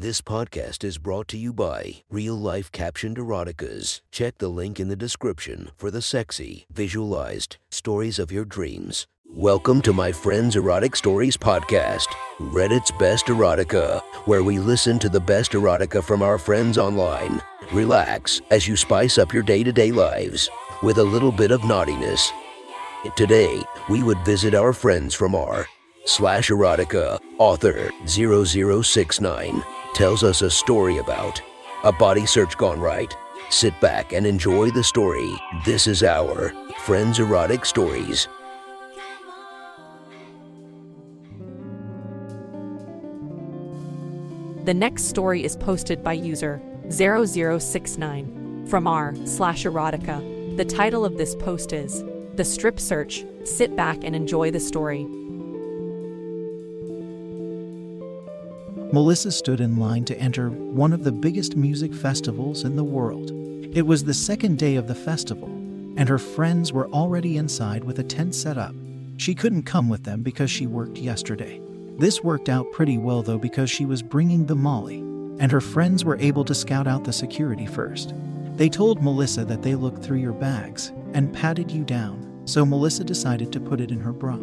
This podcast is brought to you by Real Life Captioned Eroticas. Check the link in the description for the sexy, visualized stories of your dreams. Welcome to my friend's Erotic Stories podcast, Reddit's Best Erotica, where we listen to the best erotica from our friends online. Relax as you spice up your day to day lives with a little bit of naughtiness. Today, we would visit our friends from r slash erotica author 0069 tells us a story about a body search gone right. Sit back and enjoy the story. This is our Friends Erotic Stories. The next story is posted by user 0069 from r slash erotica. The title of this post is The Strip Search. Sit back and enjoy the story. Melissa stood in line to enter one of the biggest music festivals in the world. It was the second day of the festival, and her friends were already inside with a tent set up. She couldn't come with them because she worked yesterday. This worked out pretty well though because she was bringing the Molly, and her friends were able to scout out the security first. They told Melissa that they looked through your bags and patted you down, so Melissa decided to put it in her bra.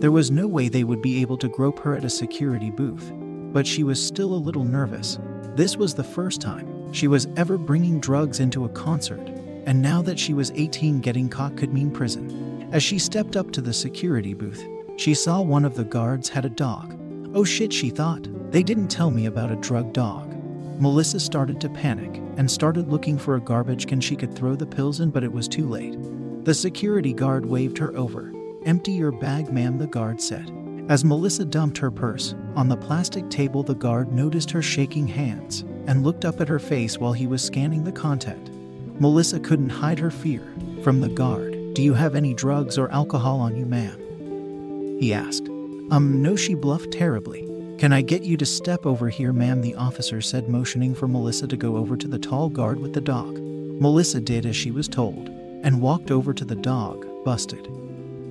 There was no way they would be able to grope her at a security booth, but she was still a little nervous. This was the first time she was ever bringing drugs into a concert, and now that she was 18, getting caught could mean prison. As she stepped up to the security booth, she saw one of the guards had a dog. Oh shit, she thought. They didn't tell me about a drug dog. Melissa started to panic and started looking for a garbage can she could throw the pills in, but it was too late. The security guard waved her over. Empty your bag, ma'am, the guard said. As Melissa dumped her purse on the plastic table, the guard noticed her shaking hands and looked up at her face while he was scanning the content. Melissa couldn't hide her fear from the guard. Do you have any drugs or alcohol on you, ma'am? He asked. Um, no, she bluffed terribly. Can I get you to step over here, ma'am? The officer said, motioning for Melissa to go over to the tall guard with the dog. Melissa did as she was told and walked over to the dog, busted.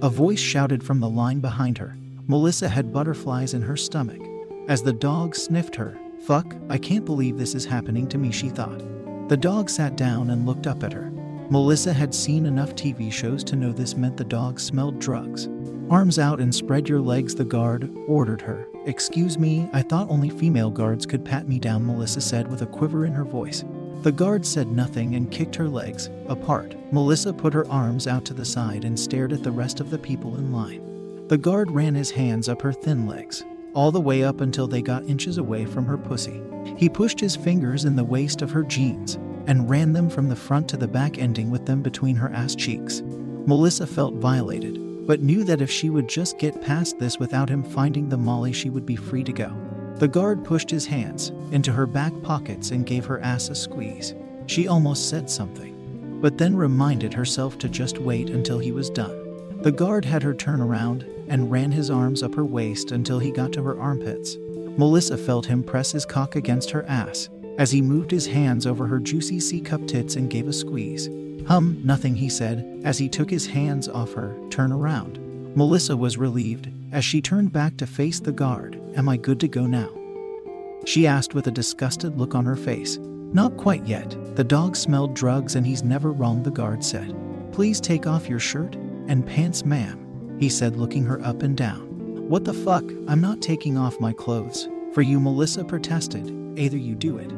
A voice shouted from the line behind her. Melissa had butterflies in her stomach. As the dog sniffed her, fuck, I can't believe this is happening to me, she thought. The dog sat down and looked up at her. Melissa had seen enough TV shows to know this meant the dog smelled drugs. Arms out and spread your legs, the guard ordered her. Excuse me, I thought only female guards could pat me down, Melissa said with a quiver in her voice. The guard said nothing and kicked her legs apart. Melissa put her arms out to the side and stared at the rest of the people in line. The guard ran his hands up her thin legs, all the way up until they got inches away from her pussy. He pushed his fingers in the waist of her jeans and ran them from the front to the back, ending with them between her ass cheeks. Melissa felt violated, but knew that if she would just get past this without him finding the molly, she would be free to go. The guard pushed his hands into her back pockets and gave her ass a squeeze. She almost said something, but then reminded herself to just wait until he was done. The guard had her turn around and ran his arms up her waist until he got to her armpits. Melissa felt him press his cock against her ass as he moved his hands over her juicy C cup tits and gave a squeeze. Hum, nothing, he said as he took his hands off her. Turn around. Melissa was relieved as she turned back to face the guard. Am I good to go now? She asked with a disgusted look on her face. Not quite yet. The dog smelled drugs and he's never wrong, the guard said. Please take off your shirt and pants, ma'am, he said, looking her up and down. What the fuck? I'm not taking off my clothes. For you, Melissa protested. Either you do it,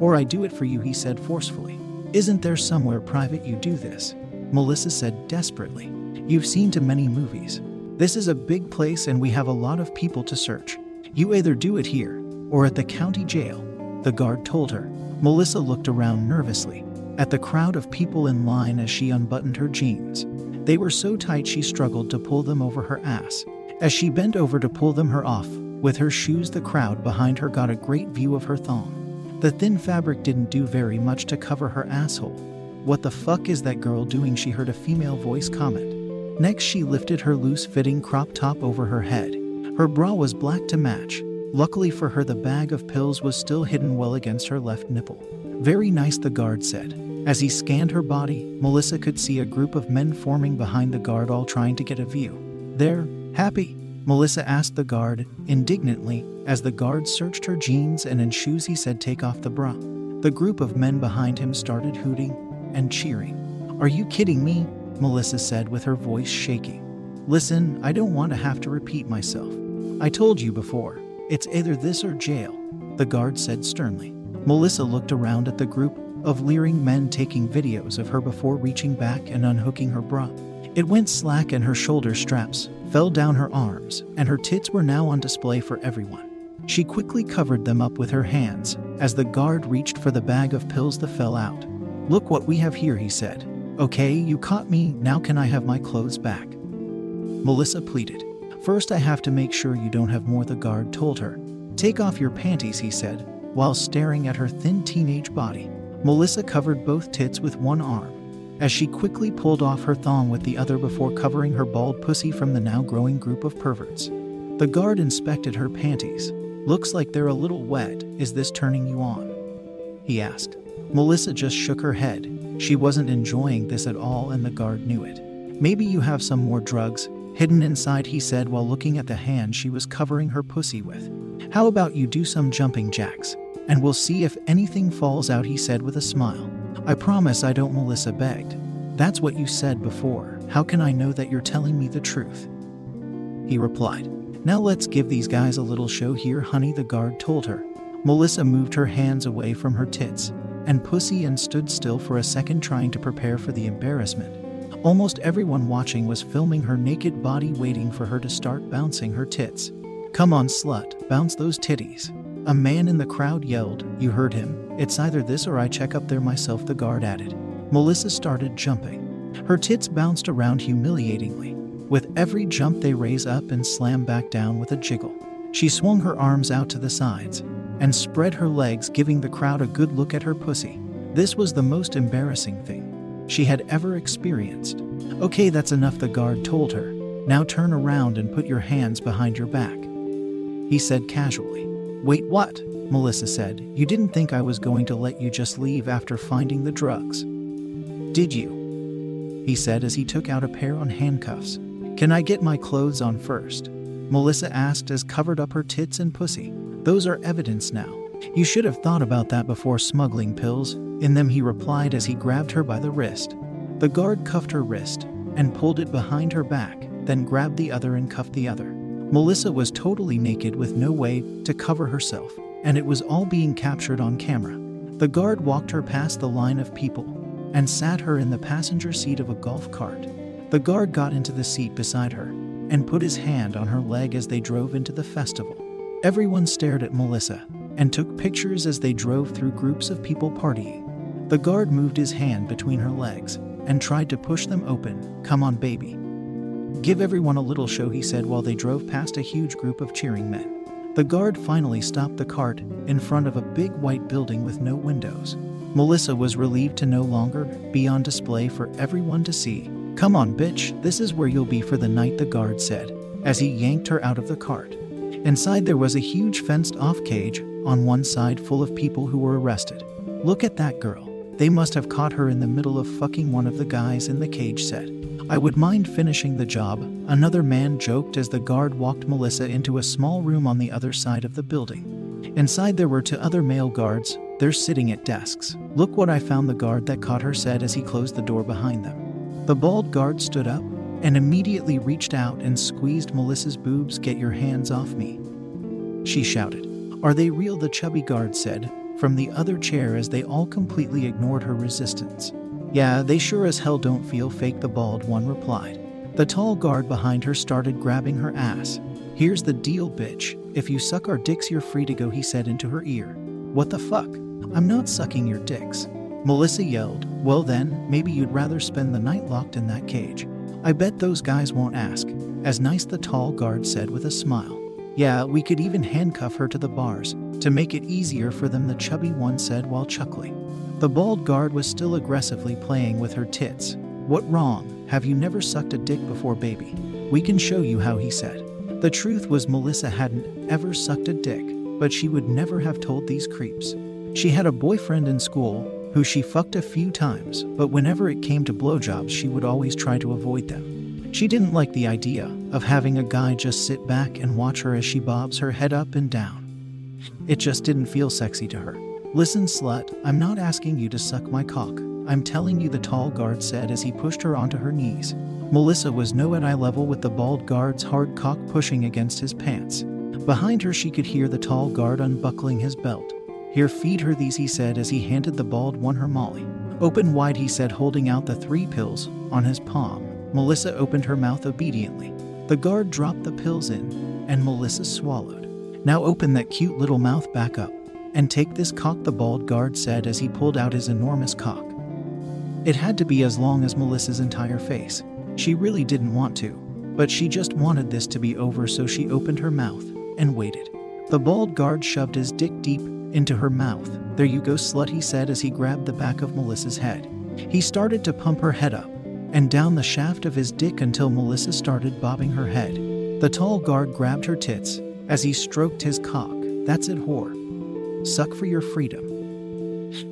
or I do it for you, he said forcefully. Isn't there somewhere private you do this? Melissa said desperately. You've seen too many movies. This is a big place and we have a lot of people to search. You either do it here or at the county jail, the guard told her. Melissa looked around nervously at the crowd of people in line as she unbuttoned her jeans. They were so tight she struggled to pull them over her ass. As she bent over to pull them her off, with her shoes, the crowd behind her got a great view of her thong. The thin fabric didn't do very much to cover her asshole. What the fuck is that girl doing? She heard a female voice comment. Next, she lifted her loose fitting crop top over her head. Her bra was black to match. Luckily for her, the bag of pills was still hidden well against her left nipple. Very nice, the guard said. As he scanned her body, Melissa could see a group of men forming behind the guard, all trying to get a view. They're happy. Melissa asked the guard, indignantly, as the guard searched her jeans and in shoes he said take off the bra. The group of men behind him started hooting and cheering. Are you kidding me? Melissa said with her voice shaking. Listen, I don't want to have to repeat myself. I told you before, it's either this or jail, the guard said sternly. Melissa looked around at the group of leering men taking videos of her before reaching back and unhooking her bra. It went slack and her shoulder straps fell down her arms, and her tits were now on display for everyone. She quickly covered them up with her hands as the guard reached for the bag of pills that fell out. Look what we have here, he said. Okay, you caught me, now can I have my clothes back? Melissa pleaded. First, I have to make sure you don't have more, the guard told her. Take off your panties, he said, while staring at her thin teenage body. Melissa covered both tits with one arm, as she quickly pulled off her thong with the other before covering her bald pussy from the now growing group of perverts. The guard inspected her panties. Looks like they're a little wet. Is this turning you on? He asked. Melissa just shook her head. She wasn't enjoying this at all, and the guard knew it. Maybe you have some more drugs hidden inside, he said while looking at the hand she was covering her pussy with. How about you do some jumping jacks? And we'll see if anything falls out, he said with a smile. I promise I don't, Melissa begged. That's what you said before. How can I know that you're telling me the truth? He replied. Now let's give these guys a little show here, honey, the guard told her. Melissa moved her hands away from her tits and pussy and stood still for a second, trying to prepare for the embarrassment. Almost everyone watching was filming her naked body, waiting for her to start bouncing her tits. Come on, slut, bounce those titties. A man in the crowd yelled, You heard him. It's either this or I check up there myself, the guard added. Melissa started jumping. Her tits bounced around humiliatingly. With every jump, they raise up and slam back down with a jiggle. She swung her arms out to the sides and spread her legs, giving the crowd a good look at her pussy. This was the most embarrassing thing she had ever experienced. Okay, that's enough, the guard told her. Now turn around and put your hands behind your back. He said casually. Wait, what? Melissa said. You didn't think I was going to let you just leave after finding the drugs. Did you? He said as he took out a pair of handcuffs. Can I get my clothes on first? Melissa asked as covered up her tits and pussy. Those are evidence now. You should have thought about that before smuggling pills. In them, he replied as he grabbed her by the wrist. The guard cuffed her wrist and pulled it behind her back, then grabbed the other and cuffed the other. Melissa was totally naked with no way to cover herself, and it was all being captured on camera. The guard walked her past the line of people and sat her in the passenger seat of a golf cart. The guard got into the seat beside her and put his hand on her leg as they drove into the festival. Everyone stared at Melissa and took pictures as they drove through groups of people partying. The guard moved his hand between her legs and tried to push them open. Come on, baby. Give everyone a little show, he said while they drove past a huge group of cheering men. The guard finally stopped the cart in front of a big white building with no windows. Melissa was relieved to no longer be on display for everyone to see. Come on, bitch, this is where you'll be for the night, the guard said, as he yanked her out of the cart. Inside, there was a huge fenced off cage on one side full of people who were arrested. Look at that girl. They must have caught her in the middle of fucking one of the guys in the cage said. I would mind finishing the job, another man joked as the guard walked Melissa into a small room on the other side of the building. Inside there were two other male guards, they're sitting at desks. Look what I found, the guard that caught her said as he closed the door behind them. The bald guard stood up and immediately reached out and squeezed Melissa's boobs. Get your hands off me. She shouted. Are they real? The chubby guard said, from the other chair as they all completely ignored her resistance. Yeah, they sure as hell don't feel fake, the bald one replied. The tall guard behind her started grabbing her ass. Here's the deal, bitch. If you suck our dicks, you're free to go, he said into her ear. What the fuck? I'm not sucking your dicks. Melissa yelled. Well, then, maybe you'd rather spend the night locked in that cage. I bet those guys won't ask. As nice, the tall guard said with a smile. Yeah, we could even handcuff her to the bars to make it easier for them, the chubby one said while chuckling. The bald guard was still aggressively playing with her tits. What wrong? Have you never sucked a dick before, baby? We can show you how, he said. The truth was, Melissa hadn't ever sucked a dick, but she would never have told these creeps. She had a boyfriend in school who she fucked a few times, but whenever it came to blowjobs, she would always try to avoid them. She didn't like the idea of having a guy just sit back and watch her as she bobs her head up and down. It just didn't feel sexy to her. Listen, slut, I'm not asking you to suck my cock. I'm telling you, the tall guard said as he pushed her onto her knees. Melissa was no at eye level with the bald guard's hard cock pushing against his pants. Behind her, she could hear the tall guard unbuckling his belt. Here, feed her these, he said as he handed the bald one her molly. Open wide, he said, holding out the three pills on his palm. Melissa opened her mouth obediently. The guard dropped the pills in, and Melissa swallowed. Now open that cute little mouth back up. And take this cock, the bald guard said as he pulled out his enormous cock. It had to be as long as Melissa's entire face. She really didn't want to, but she just wanted this to be over, so she opened her mouth and waited. The bald guard shoved his dick deep into her mouth. There you go, slut, he said as he grabbed the back of Melissa's head. He started to pump her head up and down the shaft of his dick until Melissa started bobbing her head. The tall guard grabbed her tits as he stroked his cock. That's it, whore. Suck for your freedom.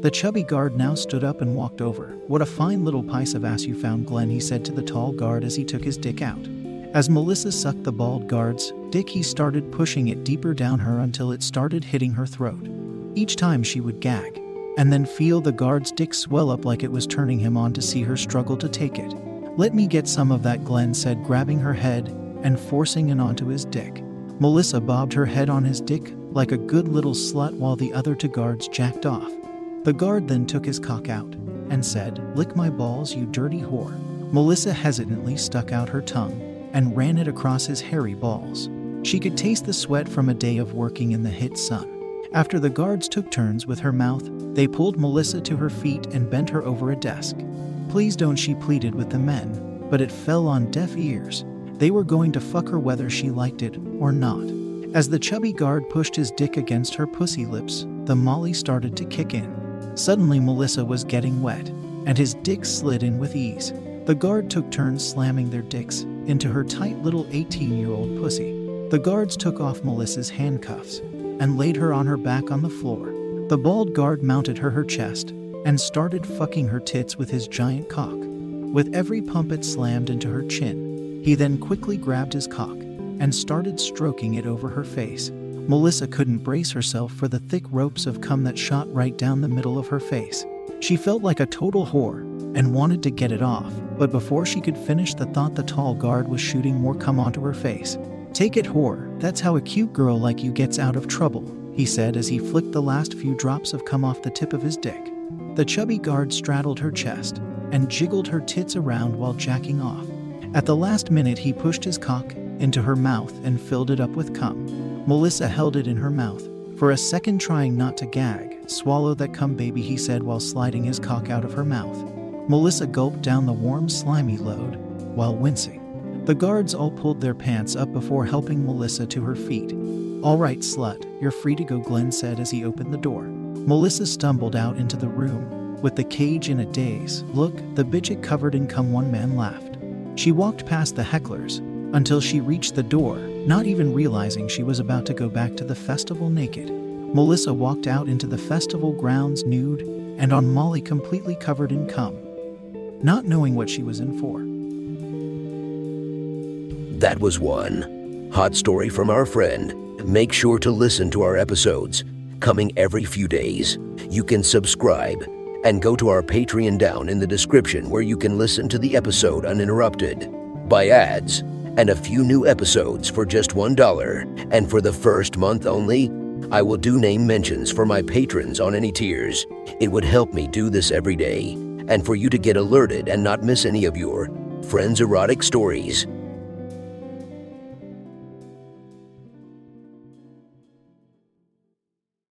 The chubby guard now stood up and walked over. What a fine little piece of ass you found, Glenn, he said to the tall guard as he took his dick out. As Melissa sucked the bald guard's dick, he started pushing it deeper down her until it started hitting her throat. Each time she would gag, and then feel the guard's dick swell up like it was turning him on to see her struggle to take it. Let me get some of that, Glenn said, grabbing her head and forcing it onto his dick. Melissa bobbed her head on his dick like a good little slut while the other two guards jacked off. The guard then took his cock out and said, Lick my balls, you dirty whore. Melissa hesitantly stuck out her tongue and ran it across his hairy balls. She could taste the sweat from a day of working in the hit sun. After the guards took turns with her mouth, they pulled Melissa to her feet and bent her over a desk. Please don't, she pleaded with the men, but it fell on deaf ears. They were going to fuck her whether she liked it or not. As the chubby guard pushed his dick against her pussy lips, the molly started to kick in. Suddenly, Melissa was getting wet, and his dick slid in with ease. The guard took turns slamming their dicks into her tight little 18 year old pussy. The guards took off Melissa's handcuffs and laid her on her back on the floor. The bald guard mounted her her chest and started fucking her tits with his giant cock. With every pump it slammed into her chin, he then quickly grabbed his cock and started stroking it over her face. Melissa couldn't brace herself for the thick ropes of cum that shot right down the middle of her face. She felt like a total whore and wanted to get it off, but before she could finish the thought, the tall guard was shooting more cum onto her face. Take it, whore. That's how a cute girl like you gets out of trouble, he said as he flicked the last few drops of cum off the tip of his dick. The chubby guard straddled her chest and jiggled her tits around while jacking off. At the last minute, he pushed his cock into her mouth and filled it up with cum. Melissa held it in her mouth for a second, trying not to gag. Swallow that cum, baby, he said while sliding his cock out of her mouth. Melissa gulped down the warm, slimy load while wincing. The guards all pulled their pants up before helping Melissa to her feet. All right, slut, you're free to go, Glenn said as he opened the door. Melissa stumbled out into the room with the cage in a daze. Look, the bitch covered in cum, one man laughed. She walked past the hecklers until she reached the door, not even realizing she was about to go back to the festival naked. Melissa walked out into the festival grounds nude and on Molly completely covered in cum, not knowing what she was in for. That was one hot story from our friend. Make sure to listen to our episodes coming every few days. You can subscribe and go to our Patreon down in the description where you can listen to the episode uninterrupted, by ads, and a few new episodes for just $1. And for the first month only, I will do name mentions for my patrons on any tiers. It would help me do this every day, and for you to get alerted and not miss any of your friends' erotic stories.